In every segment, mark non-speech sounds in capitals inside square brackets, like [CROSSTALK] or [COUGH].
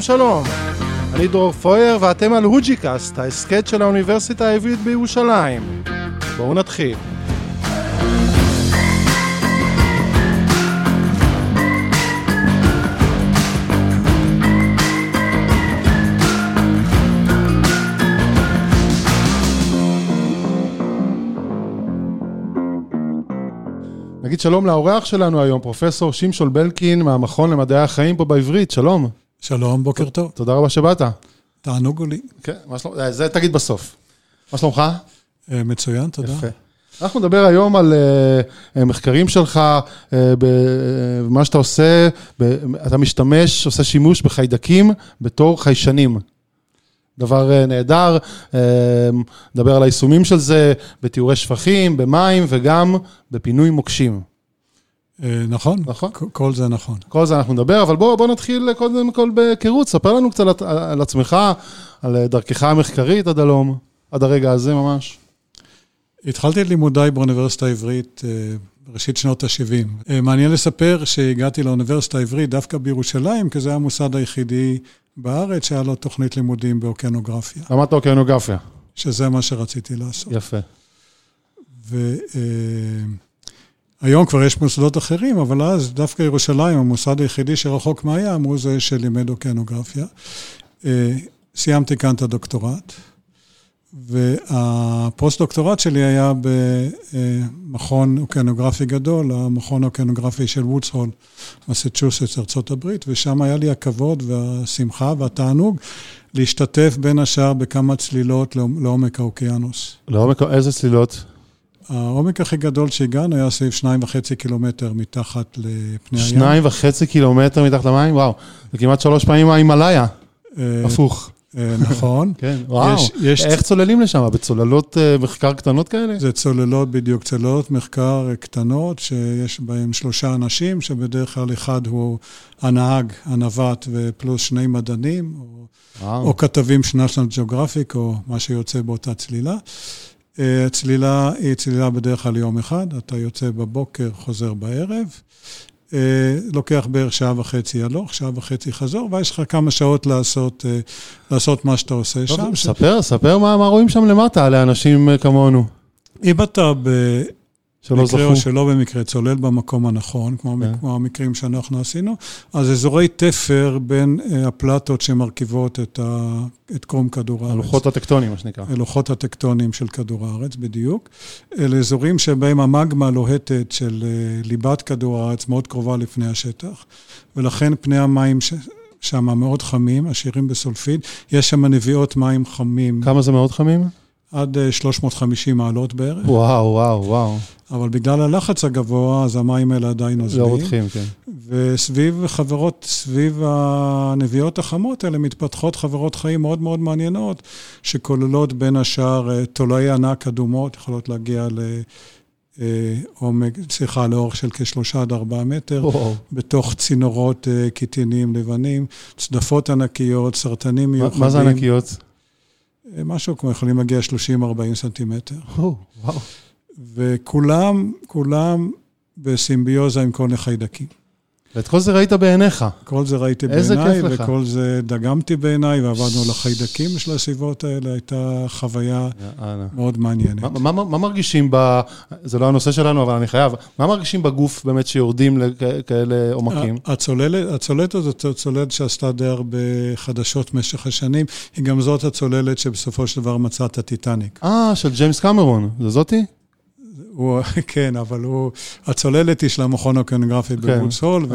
שלום שלום, אני דרור פויר ואתם על הוג'יקאסט, ההסכת של האוניברסיטה העברית בירושלים. בואו נתחיל. נגיד שלום לאורח שלנו היום, פרופסור שמשול בלקין מהמכון למדעי החיים פה בעברית, שלום. שלום, בוקר טוב. תודה רבה שבאת. תענוג הוא לי. כן, מה שלום, אה, זה תגיד בסוף. מה שלומך? אה, מצוין, תודה. יפה. אנחנו נדבר היום על uh, מחקרים שלך, uh, במה שאתה עושה, ב, אתה משתמש, עושה שימוש בחיידקים בתור חיישנים. דבר uh, נהדר, uh, נדבר על היישומים של זה בתיאורי שפכים, במים וגם בפינוי מוקשים. Uh, נכון, נכון. כל זה נכון. כל זה אנחנו נדבר, אבל בוא, בוא נתחיל קודם כל בהיכרות, ספר לנו קצת על, עצמך, על דרכך המחקרית עד הלום, עד הרגע הזה ממש. התחלתי את לימודיי באוניברסיטה העברית אה, בראשית שנות ה-70. אה, מעניין לספר שהגעתי לאוניברסיטה העברית דווקא בירושלים, כי זה היה המוסד היחידי בארץ שהיה לו תוכנית לימודים באוקיינוגרפיה. למדת אוקיינוגרפיה. שזה מה שרציתי לעשות. יפה. והיום כבר יש מוסדות אחרים, אבל אז דווקא ירושלים, המוסד היחידי שרחוק מהים, הוא זה שלימד אוקיינוגרפיה. אה, סיימתי כאן את הדוקטורט. והפוסט-דוקטורט שלי היה במכון אוקיינוגרפי גדול, המכון האוקיינוגרפי של וודסהול, מסצ'וסטס, ארה"ב, ושם היה לי הכבוד והשמחה והתענוג להשתתף בין השאר בכמה צלילות לעומק האוקיינוס. לעומק, איזה צלילות? העומק הכי גדול שהגענו היה סביב שניים וחצי קילומטר מתחת לפני הים. שניים וחצי קילומטר מתחת למים? וואו, זה כמעט שלוש פעמים ההימאליה. הפוך. נכון. [LAUGHS] כן, וואו. יש, יש... איך צוללים לשם? בצוללות מחקר קטנות כאלה? זה צוללות בדיוק, צוללות מחקר קטנות, שיש בהן שלושה אנשים, שבדרך כלל אחד הוא הנהג, הנווט, ופלוס שני מדענים, או, או כתבים של national geographic, או מה שיוצא באותה צלילה. הצלילה היא צלילה בדרך כלל יום אחד, אתה יוצא בבוקר, חוזר בערב. לוקח בערך שעה וחצי הלוך, שעה וחצי חזור, ויש לך כמה שעות לעשות, לעשות מה שאתה עושה טוב, שם. ספר, ש... ספר מה, מה רואים שם למטה לאנשים כמונו. אם אתה במקרה או שלא במקרה צולל במקום הנכון, כמו, yeah. כמו המקרים שאנחנו עשינו, אז אזורי תפר בין הפלטות שמרכיבות את, ה, את קרום כדור הארץ. הלוחות הטקטונים, מה שנקרא. הלוחות הטקטונים של כדור הארץ, בדיוק. אלה אזורים שבהם המגמה הלוהטת של ליבת כדור הארץ מאוד קרובה לפני השטח, ולכן פני המים ש... שם מאוד חמים, עשירים בסולפיד. יש שם נביעות מים חמים. כמה זה מאוד חמים? עד 350 מעלות בערך. וואו, וואו, וואו. אבל בגלל הלחץ הגבוה, אז המים האלה עדיין עוזבים. לא רותחים, כן. וסביב חברות, סביב הנביאות החמות האלה, מתפתחות חברות חיים מאוד מאוד מעניינות, שכוללות בין השאר תולעי ענק אדומות, יכולות להגיע ל... עומק, סליחה, לאורך של כשלושה עד ארבעה מטר, וואו. בתוך צינורות קיטיניים לבנים, צדפות ענקיות, סרטנים מיוחדים. מה זה ענקיות? משהו כמו יכולים להגיע 30-40 סנטימטר. או, וואו. וכולם, כולם בסימביוזה עם כל החיידקים. ואת כל זה ראית בעיניך. כל זה ראיתי בעיניי, וכל זה דגמתי בעיניי, ועבדנו על החיידקים של הסביבות האלה, הייתה חוויה יאללה. מאוד מעניינת. מה, מה, מה מרגישים ב... זה לא הנושא שלנו, אבל אני חייב. מה מרגישים בגוף באמת שיורדים לכאלה עומקים? הצוללת, הצוללת הזאת, הצוללת שעשתה די הרבה חדשות במשך השנים, היא גם זאת הצוללת שבסופו של דבר מצאה את הטיטניק. אה, של ג'יימס קמרון, זה זאתי? הוא, [LAUGHS] כן, אבל הוא, הצוללת היא של המכון האוקיינוגרפי כן, בבוסול,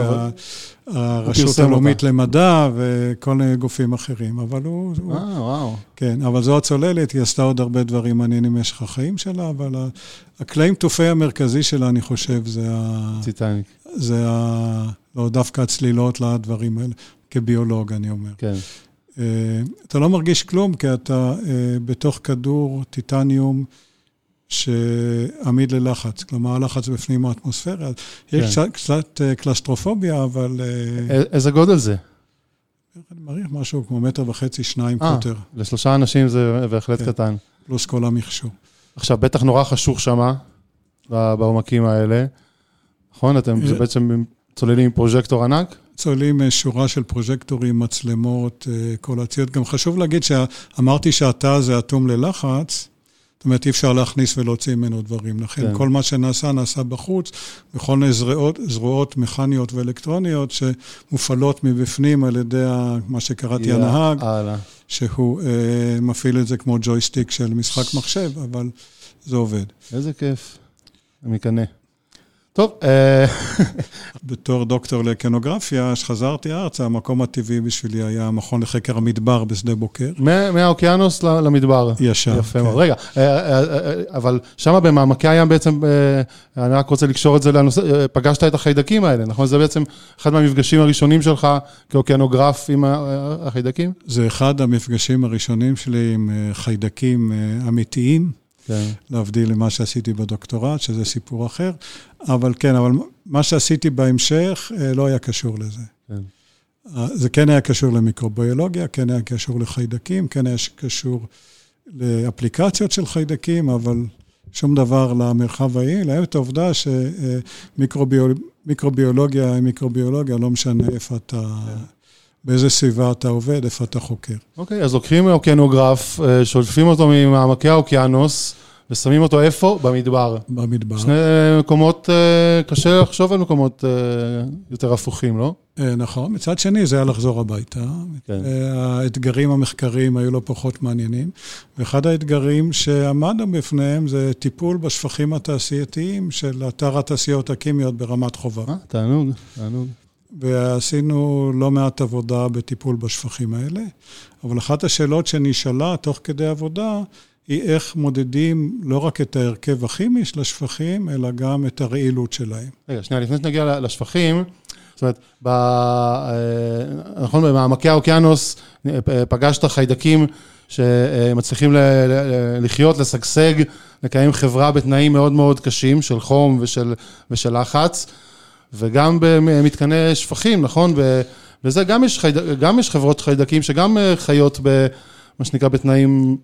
והרשות הלאומית למדע וכל מיני גופים אחרים, אבל הוא... אה, וואו. כן, אבל זו הצוללת, היא עשתה עוד הרבה דברים מעניינים במשך החיים שלה, אבל הקלעים תופי המרכזי שלה, אני חושב, זה ה... טיטניק. זה ה... לא דווקא הצלילות לדברים האלה, כביולוג, אני אומר. כן. אתה לא מרגיש כלום, כי אתה בתוך כדור טיטניום, שעמיד ללחץ, כלומר הלחץ בפנים האטמוספירה. כן. יש קצת, קצת קלסטרופוביה, אבל... איזה גודל זה? אני מעריך משהו כמו מטר וחצי, שניים אה, קוטר. לשלושה אנשים זה בהחלט כן. קטן. פלוס כל המכשור. עכשיו, בטח נורא חשוך שמה, בעומקים האלה, נכון? אתם זה בעצם צוללים עם פרוז'קטור ענק? צוללים שורה של פרוז'קטורים, מצלמות, כל הציוד. גם חשוב להגיד שאמרתי שהתא הזה אטום ללחץ. זאת אומרת, אי אפשר להכניס ולהוציא ממנו דברים. לכן כן. כל מה שנעשה, נעשה בחוץ, בכל מיני זרועות, זרועות מכניות ואלקטרוניות שמופעלות מבפנים על ידי מה שקראתי הנהג, שהוא אה, מפעיל את זה כמו ג'ויסטיק של משחק מחשב, אבל זה עובד. איזה כיף, אני מקנא. טוב. אה, [LAUGHS] בתור דוקטור לאקנוגרפיה, כשחזרתי ארצה, המקום הטבעי בשבילי היה המכון לחקר המדבר בשדה בוקר. מהאוקיינוס למדבר. ישר. יפה כן. מאוד. רגע, אה, אה, אבל שם במעמקי הים בעצם, אני רק רוצה לקשור את זה לנושא, פגשת את החיידקים האלה, נכון? זה בעצם אחד מהמפגשים הראשונים שלך כאוקיינוגרף עם החיידקים? זה אחד המפגשים הראשונים שלי עם חיידקים אמיתיים. כן. להבדיל למה שעשיתי בדוקטורט, שזה סיפור אחר. אבל כן, אבל מה שעשיתי בהמשך אה, לא היה קשור לזה. כן. אה, זה כן היה קשור למיקרוביולוגיה, כן היה קשור לחיידקים, כן היה קשור לאפליקציות של חיידקים, אבל שום דבר למרחב ההיא, להם את העובדה שמיקרוביולוגיה היא מיקרוביולוגיה, לא משנה איפה אתה... כן. באיזה סביבה אתה עובד, איפה אתה חוקר. אוקיי, okay, אז לוקחים אוקיינוגרף, אה, שולפים אותו ממעמקי האוקיינוס, ושמים אותו איפה? במדבר. במדבר. שני מקומות, אה, קשה לחשוב על מקומות אה, יותר הפוכים, לא? נכון. מצד שני, זה היה לחזור הביתה. כן. האתגרים המחקריים היו לא פחות מעניינים. ואחד האתגרים שעמדנו בפניהם זה טיפול בשפכים התעשייתיים של אתר התעשיות הכימיות ברמת חובב. אה, תענוג, תענוג. ועשינו לא מעט עבודה בטיפול בשפכים האלה, אבל אחת השאלות שנשאלה תוך כדי עבודה, היא איך מודדים לא רק את ההרכב הכימי של השפכים, אלא גם את הרעילות שלהם. רגע, שנייה, לפני שנגיע לשפכים, זאת אומרת, ב... אה, נכון, במעמקי האוקיינוס פגשת חיידקים שמצליחים לחיות, לשגשג, לקיים חברה בתנאים מאוד מאוד קשים של חום ושל, ושל לחץ. וגם במתקני שפכים, נכון? וזה גם יש, חייד... גם יש חברות חיידקים שגם אה, חיות במה שנקרא בתנאים...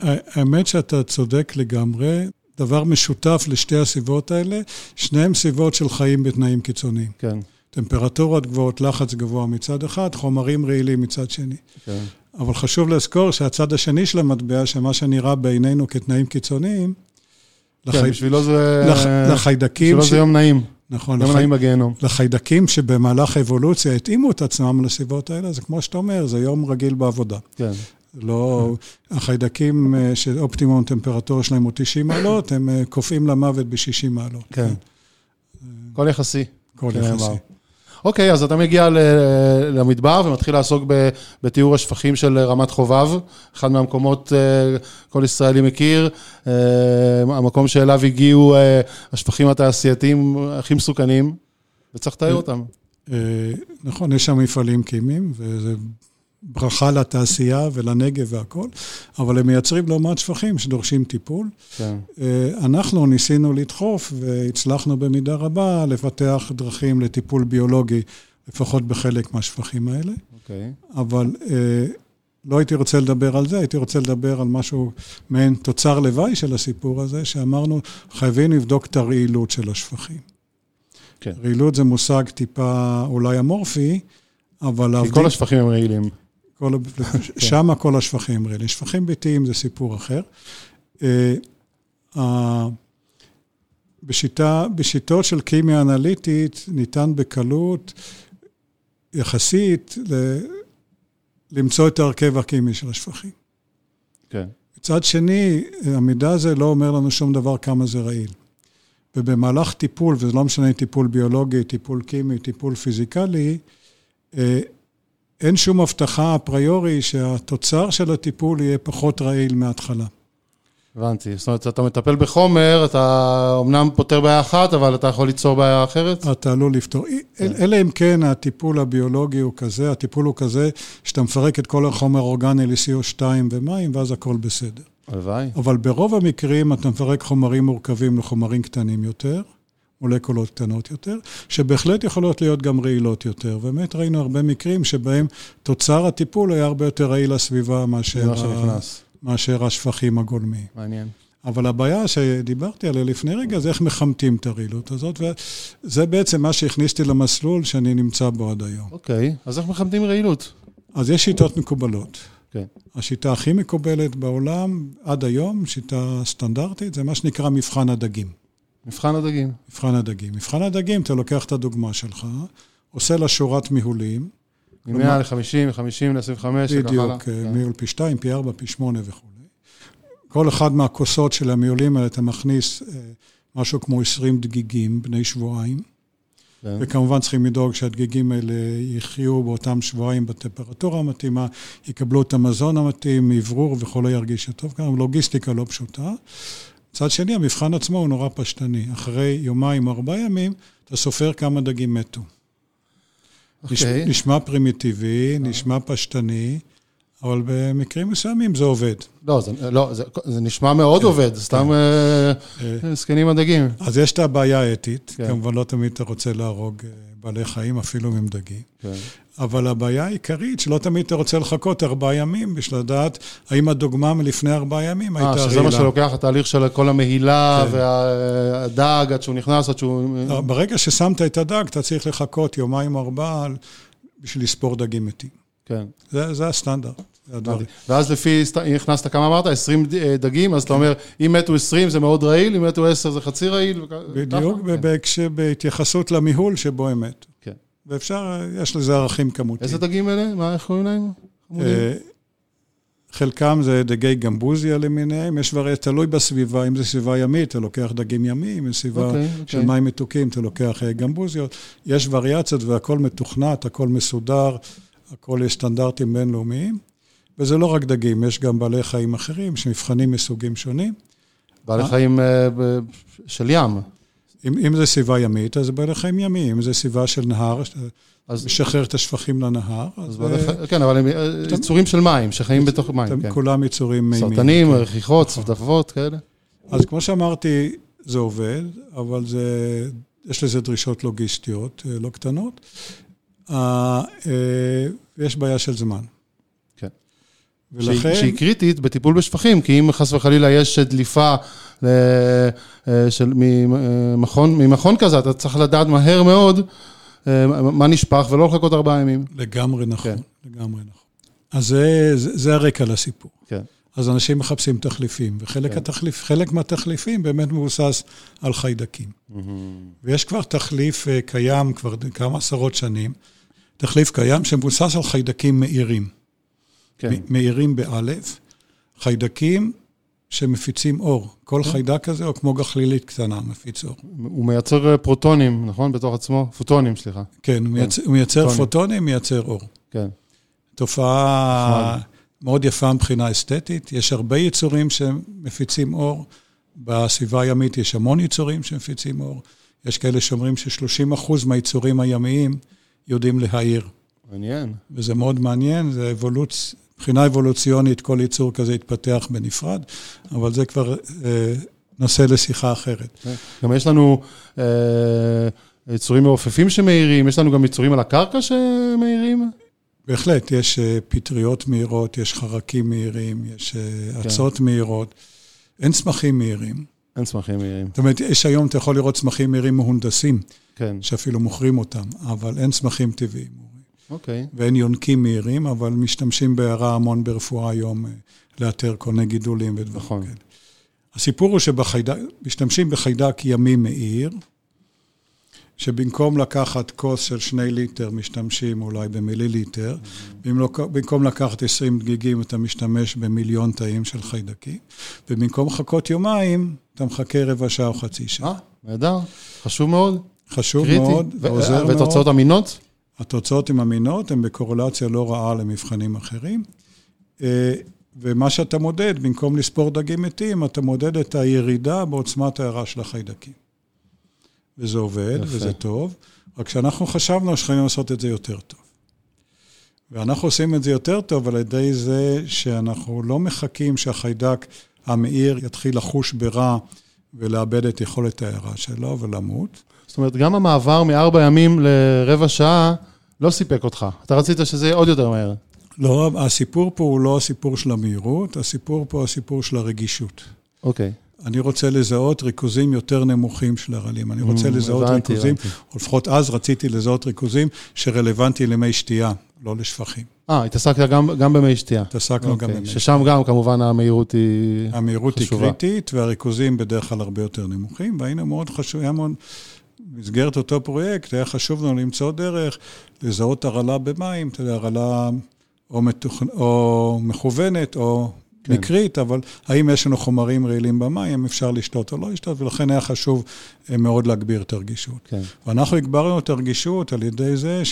האמת שאתה צודק לגמרי. דבר משותף לשתי הסביבות האלה, שניהם סביבות של חיים בתנאים קיצוניים. כן. טמפרטורות גבוהות, לחץ גבוה מצד אחד, חומרים רעילים מצד שני. כן. אבל חשוב לזכור שהצד השני של המטבע, שמה שנראה בעינינו כתנאים קיצוניים, כן, לחי... בשבילו זה... לח... לחיידקים... בשבילו ש... זה יום נעים. נכון. יום נעים בגיהנום. לחיידקים שבמהלך האבולוציה התאימו את עצמם לסביבות האלה, זה כמו שאתה אומר, זה יום רגיל בעבודה. כן. לא, החיידקים אה, שאופטימום טמפרטורה שלהם הוא 90 מעלות, הם אה, קופאים למוות ב-60 מעלות. כן. הכל יחסי. הכל יחסי. אוקיי, אז אתה מגיע למדבר ומתחיל לעסוק בתיאור השפכים של רמת חובב, אחד מהמקומות, אה, כל ישראלי מכיר, אה, המקום שאליו הגיעו אה, השפכים התעשייתיים הכי מסוכנים, וצריך לתאר אותם. נכון, יש שם מפעלים כימיים, וזה ברכה לתעשייה ולנגב והכול, אבל הם מייצרים לא מעט שפכים שדורשים טיפול. כן. אה, אנחנו ניסינו לדחוף והצלחנו במידה רבה לפתח דרכים לטיפול ביולוגי, לפחות בחלק מהשפכים האלה. אוקיי. אבל אה, לא הייתי רוצה לדבר על זה, הייתי רוצה לדבר על משהו, מעין תוצר לוואי של הסיפור הזה, שאמרנו, חייבים לבדוק את הרעילות של השפכים. כן. רעילות זה מושג טיפה אולי אמורפי, אבל... כי להבדיל... כל השפכים הם רעילים. כל, שם כל השפכים האלה. שפכים ביתיים זה סיפור אחר. אה, בשיטה, בשיטות של כימיה אנליטית ניתן בקלות, יחסית, ל, למצוא את ההרכב הכימי של השפכים. כן. מצד שני, המידע הזה לא אומר לנו שום דבר כמה זה רעיל. ובמהלך טיפול, וזה לא משנה טיפול ביולוגי, טיפול כימי, טיפול פיזיקלי, אה, אין שום הבטחה אפריורי שהתוצר של הטיפול יהיה פחות רעיל מההתחלה. הבנתי. זאת אומרת, אתה מטפל בחומר, אתה אמנם פותר בעיה אחת, אבל אתה יכול ליצור בעיה אחרת? אתה עלול לפתור. כן. אלא אם כן הטיפול הביולוגי הוא כזה, הטיפול הוא כזה, שאתה מפרק את כל החומר האורגני ל-CO2 ומים, ואז הכל בסדר. הלוואי. אבל ברוב המקרים אתה מפרק חומרים מורכבים לחומרים קטנים יותר. מולקולות קטנות יותר, שבהחלט יכולות להיות גם רעילות יותר. באמת ראינו הרבה מקרים שבהם תוצר הטיפול היה הרבה יותר רעיל לסביבה מאשר, ה... מאשר השפכים הגולמיים. מעניין. אבל הבעיה שדיברתי עליה לפני רגע זה איך מכמתים את הרעילות הזאת, וזה בעצם מה שהכניס אותי למסלול שאני נמצא בו עד היום. אוקיי, okay. אז איך מכמתים רעילות? אז יש שיטות מקובלות. כן. השיטה הכי מקובלת בעולם עד היום, שיטה סטנדרטית, זה מה שנקרא מבחן הדגים. מבחן הדגים. מבחן הדגים. מבחן הדגים, אתה לוקח את הדוגמה שלך, עושה לה שורת מהולים. מ-100 ל-50, מ-50 ל-25, בדיוק, כן. מיול פי 2, פי 4, פי 8 וכו'. כל אחד מהכוסות של המיולים האלה, אתה מכניס אה, משהו כמו 20 דגיגים בני שבועיים. כן. וכמובן צריכים לדאוג שהדגיגים האלה יחיו באותם שבועיים בטמפרטורה המתאימה, יקבלו את המזון המתאים, אוורור וכולי ירגישו טוב. גם לוגיסטיקה לא פשוטה. מצד שני, המבחן עצמו הוא נורא פשטני. אחרי יומיים או ארבעה ימים, אתה סופר כמה דגים מתו. Okay. אוקיי. נשמע פרימיטיבי, נשמע פשטני. אבל במקרים מסוימים זה עובד. לא, זה, לא, זה, זה נשמע מאוד כן, עובד, כן. סתם אה, אה, זקנים הדגים. אז יש את הבעיה האתית, כן. כמובן לא תמיד אתה רוצה להרוג אה, בעלי חיים, אפילו עם דגים. כן. אבל הבעיה העיקרית, שלא תמיד אתה רוצה לחכות ארבעה ימים בשביל לדעת האם הדוגמה מלפני ארבעה ימים הייתה רעילה. אה, שזה מה שלוקח, התהליך של כל המהילה כן. והדג עד שהוא נכנס, עד שהוא... ברגע ששמת את הדג, אתה צריך לחכות יומיים ארבעה בשביל לספור דגים מתים. כן. זה, זה הסטנדרט. ואז לפי, הכנסת כמה אמרת? 20 אה, דגים, אז אתה אומר, אם מתו 20 זה מאוד רעיל, אם מתו 10 זה חצי רעיל. בדיוק, כן. בהתייחסות למיהול שבו הם מתו. ואפשר, יש לזה ערכים כמותיים. איזה דגים אלה? מה, איך קוראים להם? אה, חלקם זה דגי גמבוזיה למיניהם, יש כבר, תלוי בסביבה, אם זו סביבה ימית, אתה לוקח דגים ימיים, אם סביבה okay, אוקיי, okay. של אוקיי. מים מתוקים, אתה לוקח אה, גמבוזיות. יש וריאציות והכל מתוכנת, הכל מסודר, הכל יש סטנדרטים בינלאומיים. וזה לא רק דגים, יש גם בעלי חיים אחרים שנבחנים מסוגים שונים. בעלי אה? חיים של ים. אם, אם זה סביבה ימית, אז זה בעלי חיים ימיים. אם זה סביבה של נהר, אז משחרר את השפכים לנהר. אז בעלי חיים, כן, אבל הם יצורים של מים, שחיים בתוך מים. כן. כולם יצורים מימיים. סרטנים, כן. רכיחות, צפדפות, כאלה. אז כמו שאמרתי, זה עובד, אבל זה, יש לזה דרישות לוגיסטיות אה, לא קטנות. ויש בעיה של זמן. ולכן... שהיא קריטית בטיפול בשפכים, כי אם חס וחלילה יש דליפה אה, של, ממכון, ממכון כזה, אתה צריך לדעת מהר מאוד אה, מה נשפך ולא לחכות ארבעה ימים. לגמרי נכון, כן. לגמרי נכון. אז זה, זה, זה הרקע לסיפור. כן. אז אנשים מחפשים תחליפים, וחלק כן. התחליף, מהתחליפים באמת מבוסס על חיידקים. Mm-hmm. ויש כבר תחליף אה, קיים כבר כמה עשרות שנים, תחליף קיים שמבוסס על חיידקים מהירים. כן. מאירים באלף, חיידקים שמפיצים אור. כל כן. חיידק כזה, או כמו גחלילית קטנה, מפיץ אור. הוא מייצר אה, פרוטונים, נכון? בתוך עצמו? פוטונים, סליחה. כן, כן. מייצר, הוא מייצר פוטונים, מייצר אור. כן. תופעה מאוד יפה מבחינה אסתטית. יש הרבה יצורים שמפיצים אור. בסביבה הימית יש המון יצורים שמפיצים אור. יש כאלה שאומרים ש-30% מהיצורים הימיים יודעים להעיר. מעניין. וזה מאוד מעניין, זה אבולוציה, מבחינה אבולוציונית כל יצור כזה יתפתח בנפרד, אבל זה כבר אה, נושא לשיחה אחרת. כן. גם יש לנו אה, יצורים מעופפים שמאירים, יש לנו גם יצורים על הקרקע שמאירים? בהחלט, יש אה, פטריות מהירות, יש חרקים מהירים, יש אה, כן. אצות כן. מהירות. אין צמחים מהירים. אין צמחים מהירים. זאת אומרת, יש היום, אתה יכול לראות צמחים מהירים מהונדסים, כן. שאפילו מוכרים אותם, אבל אין צמחים טבעיים. אוקיי. Okay. ואין יונקים מהירים, אבל משתמשים בהערה המון ברפואה היום אה, לאתר כל מיני גידולים ודברים נכון. כאלה. הסיפור הוא שמשתמשים בחיידק ימי מאיר, שבמקום לקחת כוס של שני ליטר, משתמשים אולי במיליליטר, mm-hmm. במקום לקחת 20 דגיגים, אתה משתמש במיליון תאים של חיידקים, ובמקום לחכות יומיים, אתה מחכה רבע שעה או חצי שעה. אה, נהדר, חשוב מאוד. חשוב קריטי. מאוד, ועוזר מאוד. ותוצאות אמינות? התוצאות עם אמינות הן בקורלציה לא רעה למבחנים אחרים. אה, ומה שאתה מודד, במקום לספור דגים מתים, אתה מודד את הירידה בעוצמת ההערה של החיידקים. וזה עובד, יפה. וזה טוב, רק שאנחנו חשבנו שחייבים לעשות את זה יותר טוב. ואנחנו עושים את זה יותר טוב על ידי זה שאנחנו לא מחכים שהחיידק המאיר יתחיל לחוש ברע ולאבד את יכולת ההערה שלו ולמות. זאת אומרת, גם המעבר מארבע ימים לרבע שעה לא סיפק אותך. אתה רצית שזה יהיה עוד יותר מהר. לא, הסיפור פה הוא לא הסיפור של המהירות, הסיפור פה הוא הסיפור של הרגישות. אוקיי. אני רוצה לזהות ריכוזים יותר נמוכים של הרעלים. אני רוצה mm, לזהות הבנתי, ריכוזים, הבנתי. או לפחות אז רציתי לזהות ריכוזים שרלוונטי למי שתייה, לא לשפכים. אה, התעסקת גם, גם במי שתייה. התעסקנו אוקיי. גם במי שתייה. ששם גם, כמובן, המהירות היא חשובה. המהירות היא קריטית, והריכוזים בדרך כלל הרבה יותר נמוכים, והיינו מאוד חשוב, היה מאוד... במסגרת אותו פרויקט, היה חשוב לנו למצוא דרך לזהות הרעלה במים, אתה יודע, הרעלה או, מתוכ... או מכוונת או כן. מקרית, אבל האם יש לנו חומרים רעילים במים, אפשר לשתות או לא לשתות, ולכן היה חשוב אה, מאוד להגביר את הרגישות. כן. ואנחנו הגברנו את הרגישות על ידי זה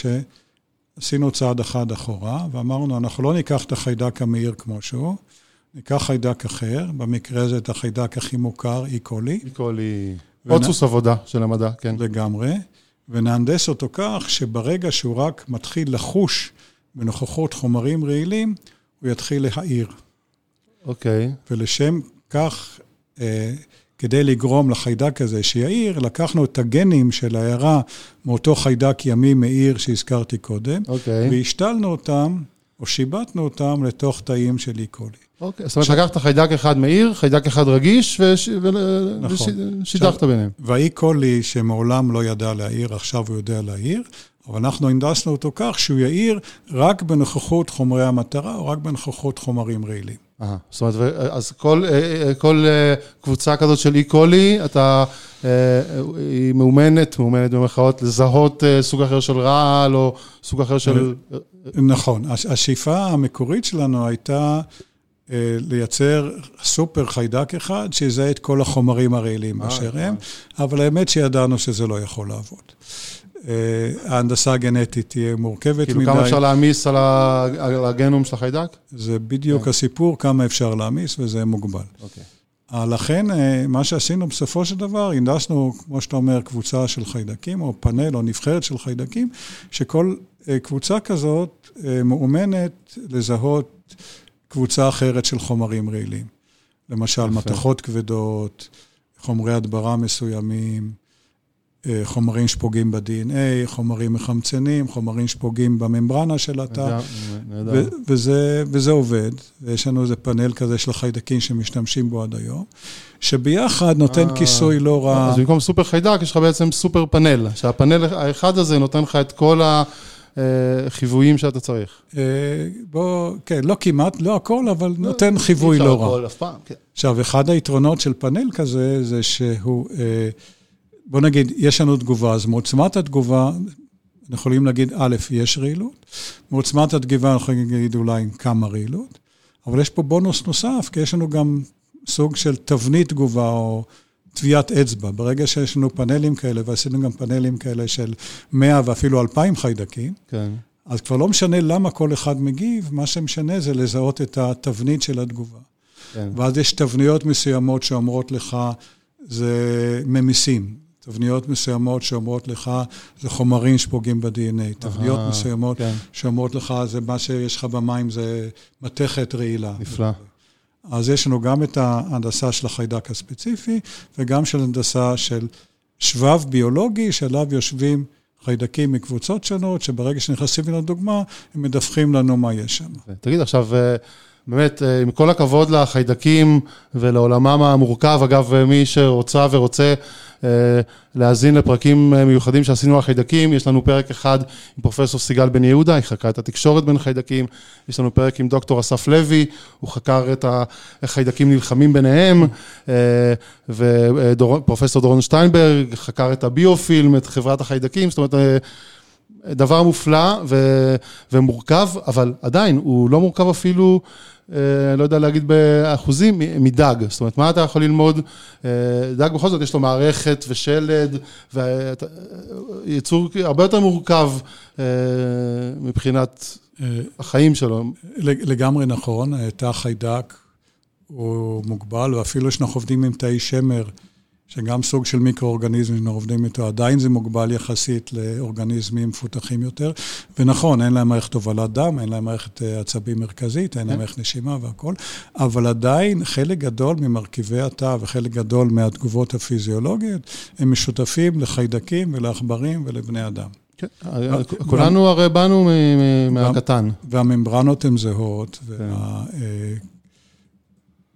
שעשינו צעד אחד אחורה, ואמרנו, אנחנו לא ניקח את החיידק המהיר כמו שהוא, ניקח חיידק אחר, במקרה הזה את החיידק הכי מוכר, אי-קולי. אי-קולי, עוד סוס עבודה של המדע, כן. לגמרי, ונהנדס אותו כך שברגע שהוא רק מתחיל לחוש בנוכחות חומרים רעילים, הוא יתחיל להעיר. אוקיי. Okay. ולשם כך, אה, כדי לגרום לחיידק הזה שיעיר, לקחנו את הגנים של ההערה מאותו חיידק ימי מאיר שהזכרתי קודם, אוקיי. Okay. והשתלנו אותם, או שיבטנו אותם לתוך תאים של איקולי. אוקיי, זאת אומרת, לקחת חיידק אחד מאיר, חיידק אחד רגיש, ושידכת נכון. ביניהם. והאי קולי, שמעולם לא ידע להעיר, עכשיו הוא יודע להעיר, אבל אנחנו הנדסנו אותו כך שהוא יעיר רק בנוכחות חומרי המטרה, או רק בנוכחות חומרים רעילים. אה, זאת אומרת, אז כל, אה, אה, כל אה, קבוצה כזאת של אי-קולי, אתה, היא מאומנת, מאומנת במרכאות, לזהות סוג אחר של רעל או סוג אחר של... נכון. השאיפה המקורית שלנו הייתה לייצר סופר חיידק אחד שיזהה את כל החומרים הרעילים באשר הם, אבל האמת שידענו שזה לא יכול לעבוד. אה, ההנדסה הגנטית תהיה מורכבת כאילו מדי. כאילו כמה אפשר להעמיס על הגנום של החיידק? זה בדיוק כן. הסיפור, כמה אפשר להעמיס, וזה מוגבל. אוקיי. לכן, אה, מה שעשינו בסופו של דבר, הנדסנו, כמו שאתה אומר, קבוצה של חיידקים, או פאנל או נבחרת של חיידקים, שכל אה, קבוצה כזאת מאומנת לזהות קבוצה אחרת של חומרים רעילים. למשל, מתכות כבדות, חומרי הדברה מסוימים, אה, חומרים שפוגעים ב-DNA, חומרים מחמצנים, חומרים שפוגעים בממברנה של התא, וזה, וזה עובד. ויש לנו איזה פאנל כזה של חיידקים שמשתמשים בו עד היום, שביחד נותן אה, כיסוי לא רע. אז במקום סופר חיידק, יש לך בעצם סופר פאנל, שהפאנל האחד הזה נותן לך את כל ה... חיוויים שאתה צריך. בוא, כן, לא כמעט, לא הכל, אבל לא, נותן חיווי לא רע. כן. עכשיו, אחד היתרונות של פאנל כזה, זה שהוא בוא נגיד, יש לנו תגובה, אז מעוצמת התגובה, אנחנו יכולים להגיד, א', יש רעילות, מעוצמת התגובה אנחנו יכולים להגיד אולי כמה רעילות, אבל יש פה בונוס נוסף, כי יש לנו גם סוג של תבנית תגובה או טביעת אצבע. ברגע שיש לנו פאנלים כאלה, ועשינו גם פאנלים כאלה של 100 ואפילו 2,000 חיידקים, כן. אז כבר לא משנה למה כל אחד מגיב, מה שמשנה זה לזהות את התבנית של התגובה. כן. ואז יש תבניות מסוימות שאומרות לך, זה ממיסים. תבניות מסוימות שאומרות לך, זה חומרים שפוגעים ב-DNA. תבניות מסוימות כן. שאומרות לך, זה מה שיש לך במים, זה מתכת רעילה. נפלא. אז יש לנו גם את ההנדסה של החיידק הספציפי, וגם של הנדסה של שבב ביולוגי, שעליו יושבים חיידקים מקבוצות שונות, שברגע שנכנסים לדוגמה, הם מדווחים לנו מה יש שם. תגיד, עכשיו... אה, באמת, אה, עם כל הכבוד לחיידקים ולעולמם המורכב, אגב, מי שרוצה ורוצה אה, להאזין לפרקים אה, מיוחדים שעשינו על חיידקים, יש לנו פרק אחד עם פרופסור סיגל בן יהודה, היא חקרה את התקשורת בין חיידקים, יש לנו פרק עם דוקטור אסף לוי, הוא חקר את החיידקים נלחמים ביניהם, ופרופסור דורון שטיינברג חקר את הביופילם, את חברת החיידקים, זאת אומרת... דבר מופלא ו, ומורכב, אבל עדיין, הוא לא מורכב אפילו, אה, לא יודע להגיד באחוזים, מדג. זאת אומרת, מה אתה יכול ללמוד? אה, דג בכל זאת יש לו מערכת ושלד, ויצור הרבה יותר מורכב אה, מבחינת החיים שלו. לגמרי נכון, תא חיידק הוא מוגבל, ואפילו שאנחנו עובדים עם תאי שמר, שגם סוג של מיקרואורגניזמים עובדים איתו, עדיין זה מוגבל יחסית לאורגניזמים מפותחים יותר. ונכון, אין להם מערכת הובלת דם, אין להם מערכת אה, עצבים מרכזית, אין להם. מערכת נשימה והכול, אבל עדיין חלק גדול ממרכיבי התא וחלק גדול מהתגובות הפיזיולוגיות, הם משותפים לחיידקים ולעכברים ולבני אדם. כן, כולנו הרי באנו מהקטן. והממברנות הן זהות, כן.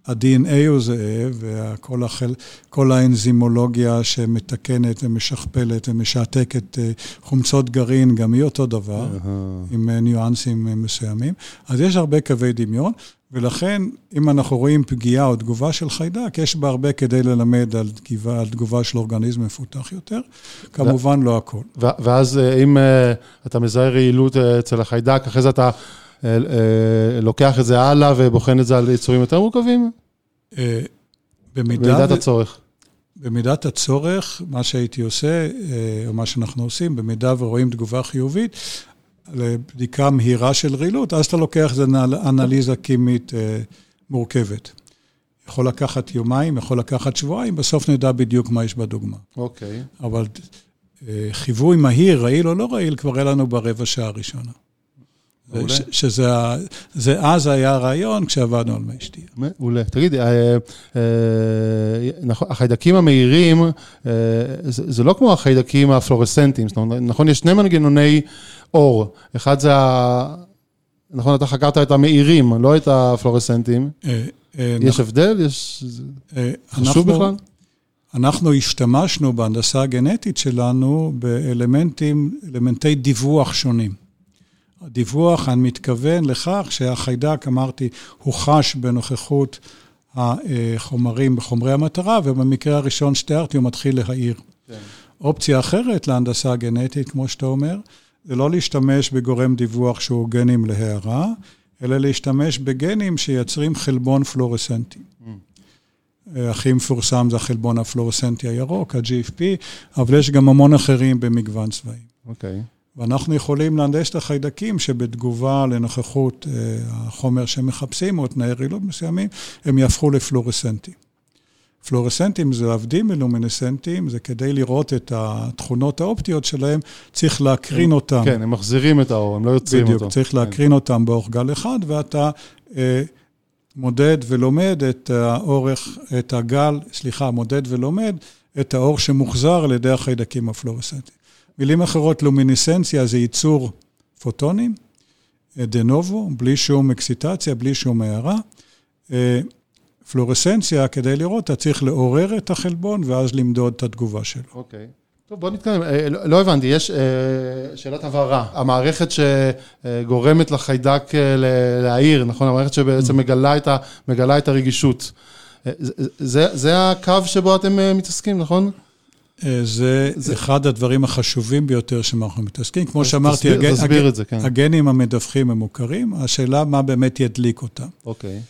ה-DNA הוא זהה, וכל האנזימולוגיה שמתקנת ומשכפלת ומשעתקת אה, חומצות גרעין, גם היא אותו דבר, עם אה, ניואנסים מסוימים. אז יש הרבה קווי דמיון, ולכן, אם אנחנו רואים פגיעה או תגובה של חיידק, יש בה הרבה כדי ללמד על תגובה, על תגובה של אורגניזם מפותח יותר. כמובן, לא הכול. ואז אם אתה מזהה רעילות אצל החיידק, אחרי זה אתה... אה, אה, לוקח את זה הלאה ובוחן את זה על יצורים יותר מורכבים? אה, במידת הצורך. במידת הצורך, מה שהייתי עושה, או מה שאנחנו עושים, במידה ורואים תגובה חיובית, לבדיקה מהירה של רעילות, אז אתה לוקח את זה לאנליזה קימית מורכבת. יכול לקחת יומיים, יכול לקחת שבועיים, בסוף נדע בדיוק מה יש בדוגמה. אוקיי. אבל חיווי מהיר, רעיל או לא רעיל, כבר היה לנו ברבע שעה הראשונה. שזה, זה אז היה הרעיון כשעבדנו על מי שתייה. מעולה. תגיד, אה, אה, נכון, החיידקים המהירים, אה, זה לא כמו החיידקים הפלורסנטיים, נכון, יש שני מנגנוני אור. אחד זה ה... נכון, אתה חקרת את המהירים, לא את הפלורסנטים. יש הבדל? יש... חשוב בכלל? אנחנו השתמשנו בהנדסה הגנטית שלנו באלמנטים, אלמנטי דיווח שונים. הדיווח, אני מתכוון לכך שהחיידק, אמרתי, הוא חש בנוכחות החומרים, בחומרי המטרה, ובמקרה הראשון שתיארתי, הוא מתחיל להעיר. כן. אופציה אחרת להנדסה הגנטית, כמו שאתה אומר, זה לא להשתמש בגורם דיווח שהוא גנים להערה, אלא להשתמש בגנים שיצרים חלבון פלורסנטי. Mm. הכי מפורסם זה החלבון הפלורסנטי הירוק, ה-GFP, אבל יש גם המון אחרים במגוון צבעים. אוקיי. Okay. ואנחנו יכולים להנדס את החיידקים שבתגובה לנוכחות אה, החומר שהם מחפשים, או תנאי רעילות מסוימים, הם יהפכו לפלורסנטים. פלורסנטים זה להבדיל מלומינסנטים, זה כדי לראות את התכונות האופטיות שלהם, צריך להקרין אותם. כן, הם מחזירים את האור, הם לא יוצאים בדיוק, אותו. בדיוק, צריך כן. להקרין אותם באורך גל אחד, ואתה אה, מודד ולומד את האורך, את הגל, סליחה, מודד ולומד את האור שמוחזר על ידי החיידקים הפלורסנטיים. מילים אחרות, לומיניסנציה זה ייצור פוטונים, דה נובו, בלי שום אקסיטציה, בלי שום הערה. אה, פלורסנציה, כדי לראות, אתה צריך לעורר את החלבון ואז למדוד את התגובה שלו. אוקיי. Okay. טוב, בוא נתקדם. אה, לא, לא הבנתי, יש אה, שאלת הבהרה. המערכת שגורמת לחיידק להעיר, נכון? המערכת שבעצם mm. מגלה את, ה, מגלה את הרגישות. זה, זה הקו שבו אתם מתעסקים, נכון? אה, זה, זה אחד הדברים החשובים ביותר שאנחנו מתעסקים. כמו שאמרתי, תסביר, הגן, תסביר את זה, כן. הגנים המדווחים הם מוכרים, השאלה מה באמת ידליק אותם. אוקיי.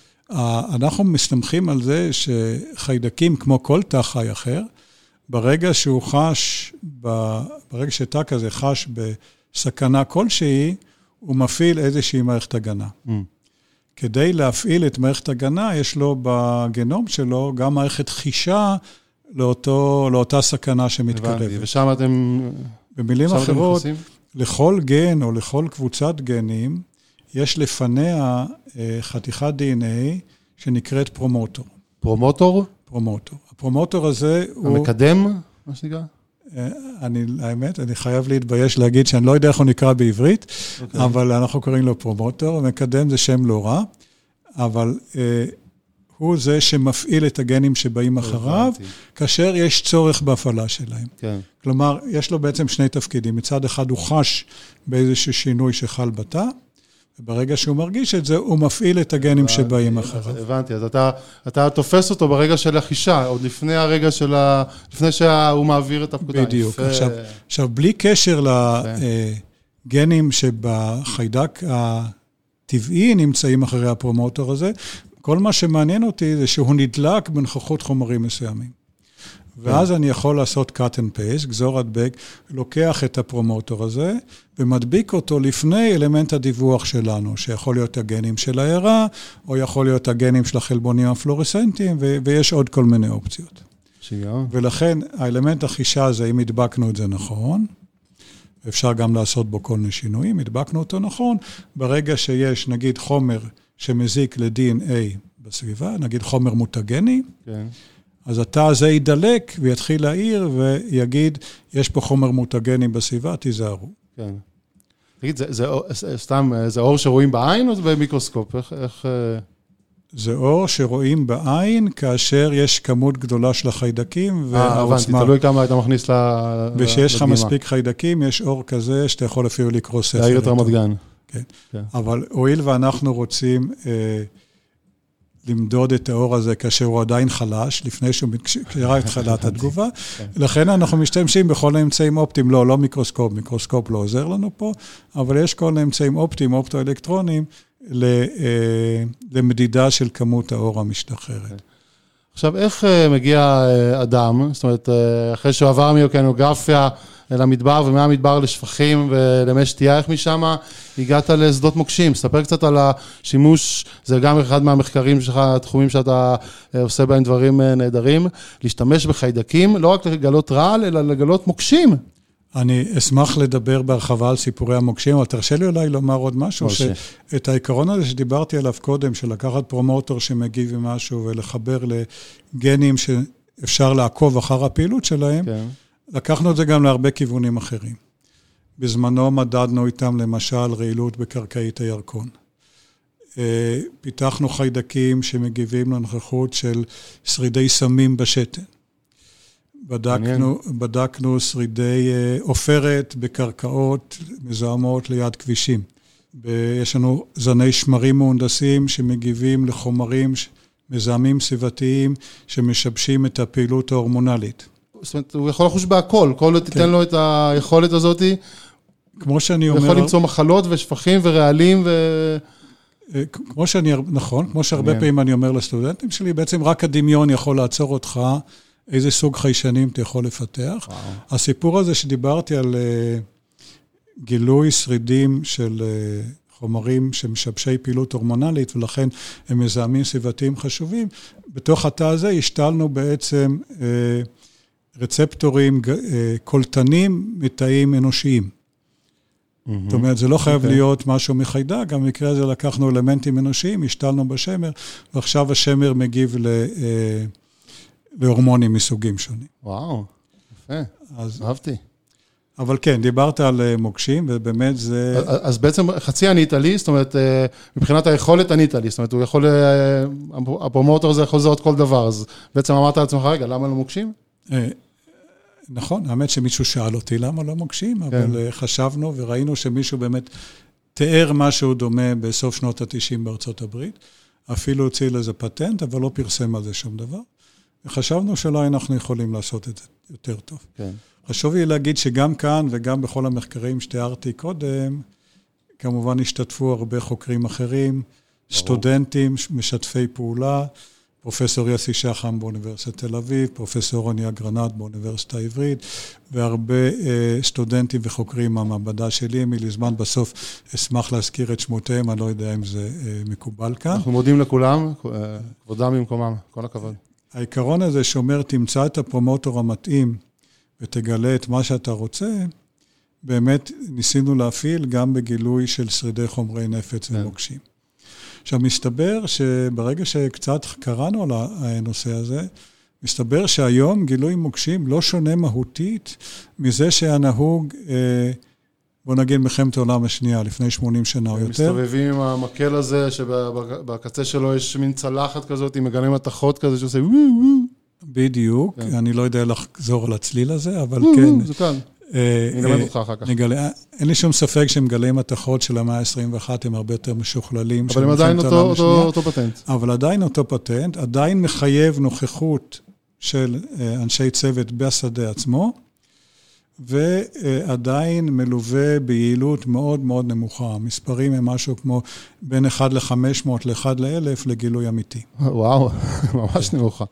אנחנו מסתמכים על זה שחיידקים, כמו כל תא חי אחר, ברגע שהוא חש, ברגע שתא כזה חש בסכנה כלשהי, הוא מפעיל איזושהי מערכת הגנה. Mm. כדי להפעיל את מערכת הגנה, יש לו בגנום שלו גם מערכת חישה לאותו, לאותה סכנה שמתקרבת. הבנתי, ושם אתם... במילים אחרות, לכל גן או לכל קבוצת גנים, יש לפניה אה, חתיכת DNA שנקראת פרומוטור. פרומוטור? פרומוטור. הפרומוטור הזה הוא... המקדם, מה שנקרא? אה, אני, האמת, אני חייב להתבייש להגיד שאני לא יודע איך הוא נקרא בעברית, אוקיי. אוקיי. אבל אנחנו קוראים לו פרומוטור, מקדם זה שם לא רע, אבל אה, הוא זה שמפעיל את הגנים שבאים אחריו, כאשר יש צורך בהפעלה שלהם. כן. כלומר, יש לו בעצם שני תפקידים. מצד אחד הוא חש באיזשהו שינוי שחל בתא, וברגע שהוא מרגיש את זה, הוא מפעיל את הגנים שבאים אחריו. הבנתי, אז אתה, אתה תופס אותו ברגע של החישה, עוד לפני הרגע של ה... לפני שהוא מעביר את הפקודה. בדיוק. עכשיו, עכשיו, בלי קשר לגנים שבחיידק הטבעי נמצאים אחרי הפרומוטור הזה, כל מה שמעניין אותי זה שהוא נדלק בנוכחות חומרים מסוימים. ואז אני יכול לעשות cut and paste, גזור הדבק, לוקח את הפרומוטור הזה ומדביק אותו לפני אלמנט הדיווח שלנו, שיכול להיות הגנים של הערה, או יכול להיות הגנים של החלבונים הפלורסנטיים, ו- ויש עוד כל מיני אופציות. שיהיה. ולכן האלמנט החישה הזה, אם הדבקנו את זה נכון, אפשר גם לעשות בו כל מיני שינויים, הדבקנו אותו נכון, ברגע שיש נגיד חומר שמזיק ל-DNA בסביבה, נגיד חומר מוטגני, כן. אז התא הזה ידלק ויתחיל להעיר ויגיד, יש פה חומר מוטגני בסביבה, תיזהרו. כן. תגיד, זה, זה, זה סתם, זה אור שרואים בעין או זה במיקרוסקופ? איך... איך... זה אור שרואים בעין כאשר יש כמות גדולה של החיידקים אה, הבנתי, תלוי כמה אתה מכניס לדגימה. ושיש לך מספיק חיידקים, יש אור כזה שאתה יכול אפילו לקרוא ספר. להעיר את רמת גן. כן. כן. אבל הואיל ואנחנו רוצים אה, למדוד את האור הזה כאשר הוא עדיין חלש, לפני שהוא קרה את תחילת התגובה, כן. לכן אנחנו משתמשים בכל האמצעים אופטיים, לא, לא מיקרוסקופ, מיקרוסקופ לא עוזר לנו פה, אבל יש כל האמצעים אופטיים, אופטואלקטרונים, אה, למדידה של כמות האור המשתחררת. עכשיו, איך אה, מגיע אה, אדם, זאת אומרת, אחרי שהוא עבר מאוקנוגרפיה אל המדבר ומהמדבר לשפכים ולמי שתייה, איך משם הגעת לשדות מוקשים? ספר קצת על השימוש, זה גם אחד מהמחקרים שלך, התחומים שאתה עושה בהם דברים נהדרים, להשתמש בחיידקים, לא רק לגלות רעל, אלא לגלות מוקשים. אני אשמח לדבר בהרחבה על סיפורי המוקשים, אבל תרשה לי אולי לומר עוד משהו, שאת העיקרון הזה שדיברתי עליו קודם, של לקחת פרומוטור שמגיב עם משהו ולחבר לגנים שאפשר לעקוב אחר הפעילות שלהם, כן. לקחנו את זה גם להרבה כיוונים אחרים. בזמנו מדדנו איתם למשל רעילות בקרקעית הירקון. אה, פיתחנו חיידקים שמגיבים לנוכחות של שרידי סמים בשתן. בדקנו, בדקנו שרידי אה, עופרת בקרקעות מזוהמות ליד כבישים. יש לנו זני שמרים מהונדסים שמגיבים לחומרים מזהמים סביבתיים שמשבשים את הפעילות ההורמונלית. זאת אומרת, הוא יכול לחוש בהכל, כל עוד כן. תיתן לו את היכולת הזאת. כמו שאני אומר... הוא יכול למצוא מחלות ושפכים ורעלים ו... אה, כמו שאני, נכון, כמו שהרבה פעמים אני אומר לסטודנטים שלי, בעצם רק הדמיון יכול לעצור אותך איזה סוג חיישנים אתה יכול לפתח. וואו. הסיפור הזה שדיברתי על uh, גילוי שרידים של uh, חומרים שמשבשי פעילות הורמונלית, ולכן הם מזהמים סביבתיים חשובים, בתוך התא הזה השתלנו בעצם uh, רצפטורים uh, קולטנים מתאים אנושיים. Mm-hmm. זאת אומרת, זה לא חייב okay. אוקיי. להיות משהו מחיידק, גם במקרה הזה לקחנו אלמנטים אנושיים, השתלנו בשמר, ועכשיו השמר מגיב ל... Uh, והורמונים מסוגים שונים. וואו, יפה, אז, אהבתי. אבל כן, דיברת על אה, מוקשים, ובאמת זה... אז בעצם חצי ענית לי, זאת אומרת, אה, מבחינת היכולת ענית לי, זאת אומרת, הוא יכול, אה, הפרומוטור הזה יכול לזהות כל דבר, אז בעצם אמרת לעצמך, רגע, למה לא מוקשים? נכון, האמת שמישהו שאל אותי למה לא מוקשים, כן. אבל חשבנו וראינו שמישהו באמת תיאר משהו דומה בסוף שנות ה-90 בארצות הברית. אפילו הוציא לזה פטנט, אבל לא פרסם על זה שום דבר. וחשבנו שאולי אנחנו יכולים לעשות את זה יותר טוב. כן. חשוב לי להגיד שגם כאן וגם בכל המחקרים שתיארתי קודם, כמובן השתתפו הרבה חוקרים אחרים, ברור. סטודנטים, משתפי פעולה, פרופסור יוסי שחם באוניברסיטת תל אביב, פרופסור רוני אגרנט באוניברסיטה העברית, והרבה אה, סטודנטים וחוקרים מהמעבדה שלי. אם לי זמן בסוף אשמח להזכיר את שמותיהם, אני לא יודע אם זה אה, מקובל כאן. אנחנו מודים לכולם, כבודם במקומם, כל הכבוד. העיקרון הזה שאומר, תמצא את הפרומוטור המתאים ותגלה את מה שאתה רוצה, באמת ניסינו להפעיל גם בגילוי של שרידי חומרי נפץ כן. ומוקשים. עכשיו, מסתבר שברגע שקצת קראנו על הנושא הזה, מסתבר שהיום גילוי מוקשים לא שונה מהותית מזה שהיה נהוג אה, בוא נגיד מלחמת העולם השנייה, לפני 80 שנה או יותר. מסתובבים עם המקל הזה, שבקצה שלו יש מין צלחת כזאת, עם מגלי מתכות כזה, שעושה וואו וואו. בדיוק, כן. אני לא יודע לחזור על הצליל הזה, אבל וואו, כן. זה כאן. אה, אני אלמד אותך אחר כך. נגלה, אין לי שום ספק שמגלי מתכות של המאה ה-21 הם הרבה יותר משוכללים. אבל הם עדיין אותו, אותו, אותו פטנט. אבל עדיין אותו פטנט, עדיין מחייב נוכחות של אה, אנשי צוות בשדה עצמו. ועדיין מלווה ביעילות מאוד מאוד נמוכה. המספרים הם משהו כמו בין 1 ל-500 ל-1 ל-1000 לגילוי אמיתי. וואו, [LAUGHS] ממש נמוכה.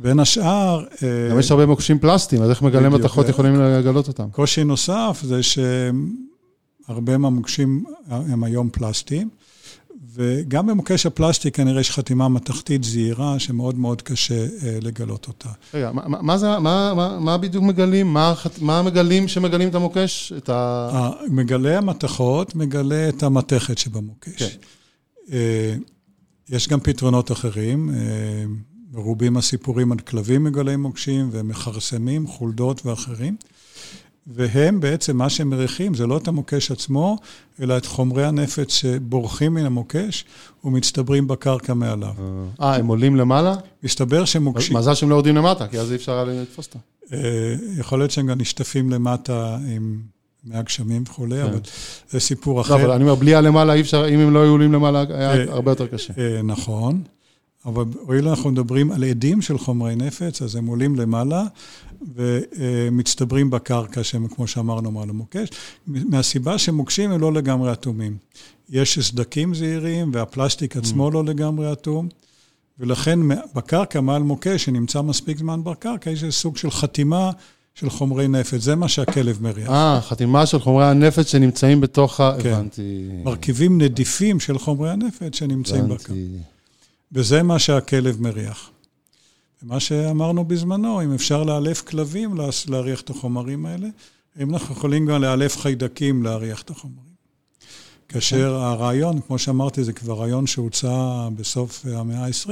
בין השאר... אה, גם יש הרבה מוקשים פלסטיים, אז איך מגלי מתכות יכולים לגלות אותם? קושי נוסף זה שהרבה מהמוקשים הם היום פלסטיים. וגם במוקש הפלסטיק כנראה יש חתימה מתכתית זהירה שמאוד מאוד קשה אה, לגלות אותה. רגע, מה, מה, זה, מה, מה, מה בדיוק מגלים? מה, מה מגלים שמגלים את המוקש? את ה... מגלה המתכות מגלה את המתכת שבמוקש. כן. אה, יש גם פתרונות אחרים. אה, מרובים הסיפורים על כלבים מגלי מוקשים ומכרסמים, חולדות ואחרים. והם בעצם, מה שהם מריחים זה לא את המוקש עצמו, אלא את חומרי הנפץ שבורחים מן המוקש ומצטברים בקרקע מעליו. אה, הם עולים למעלה? מסתבר שמוקשים... מזל שהם לא יורדים למטה, כי אז אי אפשר היה לתפוס אותם. אה, יכול להיות שהם גם נשטפים למטה עם מהגשמים וכולי, כן. אבל זה סיפור אחר. לא, אבל אני אומר, בלי הלמעלה אי אפשר, אם הם לא היו עולים למעלה, היה אה, הרבה יותר קשה. אה, נכון. אבל הואיל אנחנו מדברים על עדים של חומרי נפץ, אז הם עולים למעלה ומצטברים בקרקע, שהם, כמו שאמרנו, מעל המוקש, מהסיבה שמוקשים הם לא לגמרי אטומים. יש סדקים זעירים והפלסטיק עצמו mm. לא לגמרי אטום, ולכן בקרקע, מעל מוקש, שנמצא מספיק זמן בקרקע, יש איזה סוג של חתימה של חומרי נפץ, זה מה שהכלב מריח. אה, חתימה של חומרי הנפץ שנמצאים בתוך ה... כן. הבנתי. מרכיבים נדיפים של חומרי הנפץ שנמצאים בקרקע. וזה מה שהכלב מריח. ומה שאמרנו בזמנו, אם אפשר לאלף כלבים להריח את החומרים האלה, אם אנחנו יכולים גם לאלף חיידקים להריח את החומרים. כאשר הרעיון, כמו שאמרתי, זה כבר רעיון שהוצע בסוף המאה ה-20,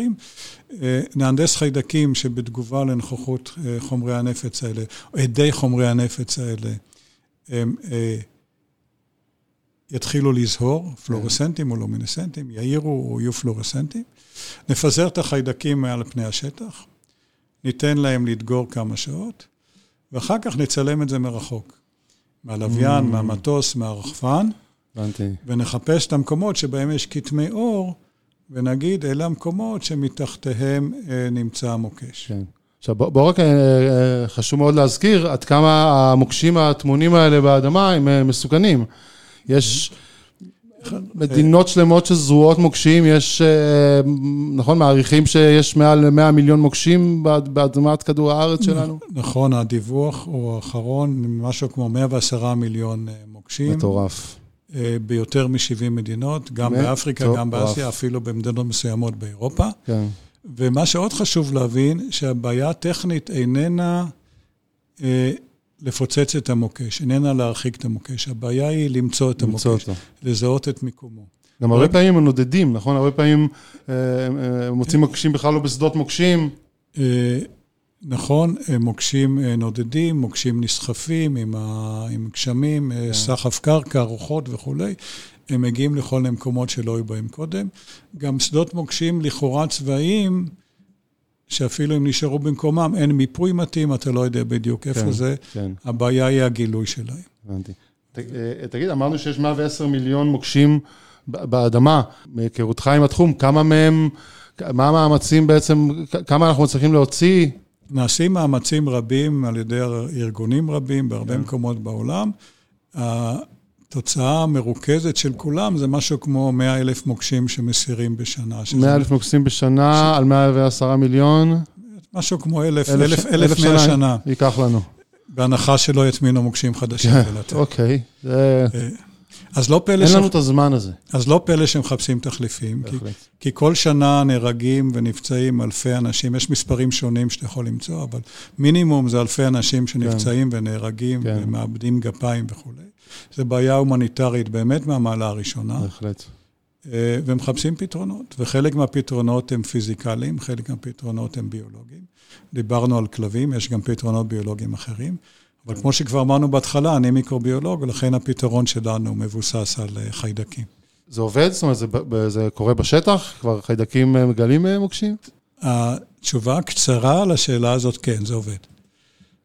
אה, נהנדס חיידקים שבתגובה לנוכחות אה, חומרי הנפץ האלה, או עדי חומרי הנפץ האלה, הם אה, יתחילו לזהור, פלורסנטים או לומינסנטים, יאירו או יהיו פלורסנטים. נפזר את החיידקים מעל פני השטח, ניתן להם לדגור כמה שעות, ואחר כך נצלם את זה מרחוק. מהלוויין, mm. מהמטוס, מהרחפן. הבנתי. ונחפש את המקומות שבהם יש כתמי אור, ונגיד, אלה המקומות שמתחתיהם אה, נמצא המוקש. כן. עכשיו, בוא, בוא רק, אה, אה, חשוב מאוד להזכיר עד כמה המוקשים הטמונים האלה באדמה הם מסוכנים. יש מדינות שלמות שזרועות מוקשים, יש, נכון, מעריכים שיש מעל 100 מיליון מוקשים באדמת כדור הארץ שלנו? נכון, הדיווח הוא האחרון, משהו כמו 110 מיליון מוקשים. מטורף. אה, ביותר מ-70 מדינות, גם באפריקה, גם באסיה, אפילו במדינות מסוימות באירופה. כן. ומה שעוד חשוב להבין, שהבעיה הטכנית איננה אה, לפוצץ את המוקש, איננה להרחיק את המוקש. הבעיה היא למצוא את למצוא המוקש, אותו. לזהות את מיקומו. גם הרבה פעמים הם נודדים, נכון? הרבה פעמים אה, אה, מוצאים מוקשים בכלל לא בשדות מוקשים. אה, נכון, מוקשים נודדים, מוקשים נסחפים עם, ה... עם גשמים, כן. סחף קרקע, רוחות וכולי. הם מגיעים לכל מיני מקומות שלא היו בהם קודם. גם שדות מוקשים לכאורה צבאיים, שאפילו אם נשארו במקומם, אין מיפוי מתאים, אתה לא יודע בדיוק איפה כן, זה. כן. הבעיה היא הגילוי שלהם. הבנתי. אה, תגיד, אמרנו שיש 110 מיליון מוקשים באדמה. מהיכרותך עם התחום, כמה מהם, מה המאמצים בעצם, כמה אנחנו צריכים להוציא נעשים מאמצים רבים על ידי ארגונים רבים בהרבה. כן. מקומות בעולם. התוצאה המרוכזת של כולם זה משהו כמו 100 אלף מוקשים שמסירים בשנה. 100 אלף מוקשים בשנה ש... על 110 מיליון? משהו כמו אלף, אלף, אלף, אלף, אלף מאה שנה. ייקח לנו. בהנחה שלא יטמינו מוקשים חדשים. כן, אוקיי. זה... אה, אז לא פלא... אין ש... לנו את הזמן הזה. אז לא פלא שמחפשים תחליפים, כי, כי כל שנה נהרגים ונפצעים אלפי אנשים. יש מספרים שונים שאתה יכול למצוא, אבל מינימום זה אלפי אנשים שנפצעים כן. ונהרגים כן. ומאבדים גפיים וכולי. זו בעיה הומניטרית באמת מהמעלה הראשונה. בהחלט. אה, ומחפשים פתרונות, וחלק מהפתרונות הם פיזיקליים, חלק מהפתרונות הם ביולוגיים. דיברנו על כלבים, יש גם פתרונות ביולוגיים אחרים. אבל כמו שכבר אמרנו בהתחלה, אני מיקרוביולוג, ולכן הפתרון שלנו מבוסס על אה, חיידקים. זה עובד? זאת אומרת, זה, זה קורה בשטח? כבר חיידקים אה, מגלים מוקשים? התשובה הקצרה לשאלה הזאת, כן, זה עובד.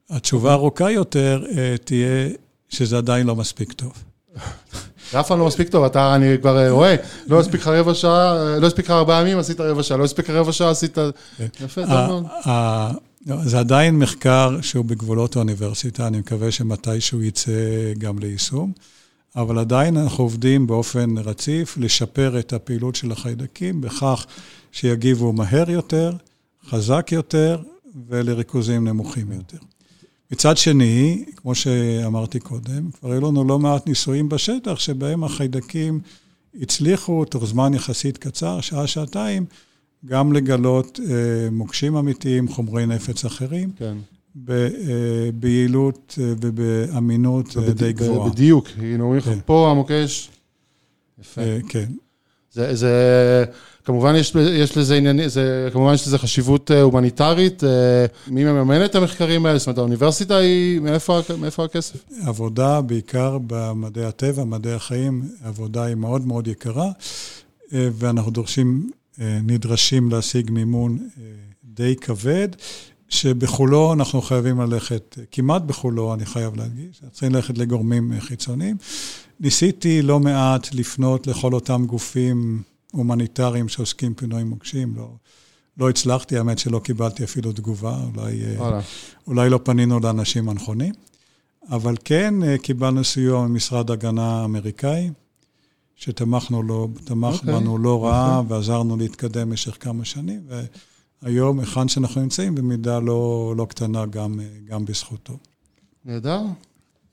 התשובה הארוכה יותר תהיה שזה עדיין לא מספיק טוב. זה אף פעם לא מספיק טוב, אתה, אני כבר רואה, לא הספיק לך רבע שעה, לא הספיק לך ארבעה ימים, עשית רבע שעה, לא הספיק לך רבע שעה, עשית... כן. יפה, טוב מאוד. לא, זה עדיין מחקר שהוא בגבולות האוניברסיטה, אני מקווה שמתישהו יצא גם ליישום, אבל עדיין אנחנו עובדים באופן רציף לשפר את הפעילות של החיידקים בכך שיגיבו מהר יותר, חזק יותר ולריכוזים נמוכים יותר. מצד שני, כמו שאמרתי קודם, כבר היו לנו לא מעט ניסויים בשטח שבהם החיידקים הצליחו תוך זמן יחסית קצר, שעה-שעתיים, גם לגלות אה, מוקשים אמיתיים, חומרי נפץ אחרים. כן. ב, אה, ביעילות אה, ובאמינות ובד... די גבוהה. בדיוק, הנה אומרים לך, כן. פה המוקש. יפה. אה, כן. זה, זה, כמובן יש, יש לזה עניין, זה, כמובן יש לזה חשיבות אה, הומניטרית. אה, מי מממן את המחקרים האלה? זאת אומרת, האוניברסיטה היא, מאיפה, מאיפה הכסף? עבודה, בעיקר במדעי הטבע, מדעי החיים, עבודה היא מאוד מאוד יקרה, אה, ואנחנו דורשים, נדרשים להשיג מימון די כבד. שבחולו אנחנו חייבים ללכת, כמעט בחולו, אני חייב להדגיש, צריכים ללכת לגורמים חיצוניים. ניסיתי לא מעט לפנות לכל אותם גופים הומניטריים שעוסקים פינוי מוקשים, לא, לא הצלחתי, האמת שלא קיבלתי אפילו תגובה, אולי, אה, אולי לא פנינו לאנשים הנכונים, אבל כן אה, קיבלנו סיוע ממשרד הגנה האמריקאי, שתמכנו לו, תמך okay. אוקיי, בנו לא רע, okay. ועזרנו להתקדם במשך כמה שנים, והיום, היכן שאנחנו נמצאים, במידה לא, לא קטנה גם, אה, גם בזכותו. נהדר.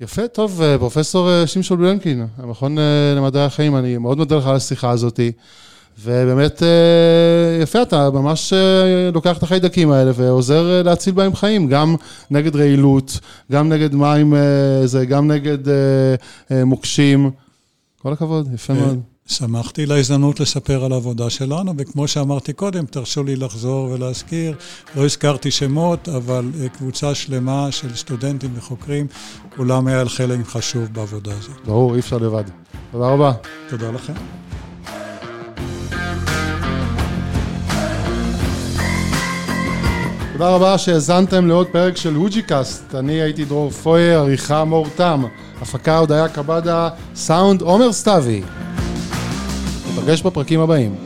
יפה, טוב, אה, פרופסור אה, שמשון בלנקין, המכון אה, למדעי החיים, אני מאוד מודה לך על השיחה הזאת, ובאמת יפה, אתה ממש לוקח את החיידקים האלה ועוזר להציל בהם חיים, גם נגד רעילות, גם נגד מים, זה, גם נגד מוקשים. כל הכבוד, יפה מאוד. שמחתי להזדמנות לספר על העבודה שלנו, וכמו שאמרתי קודם, תרשו לי לחזור ולהזכיר, לא הזכרתי שמות, אבל אה, קבוצה שלמה של סטודנטים וחוקרים, כולם היה חלק חשוב בעבודה הזאת. ברור, אי אפשר לבד. תודה רבה. תודה לכם. תודה רבה שהאזנתם לעוד פרק של הוג'י קאסט. אני הייתי דרור פויר, עריכה מור תם, הפקה הודיה קבדה, סאונד עומר סתיוי. ניפגש בפרקים הבאים.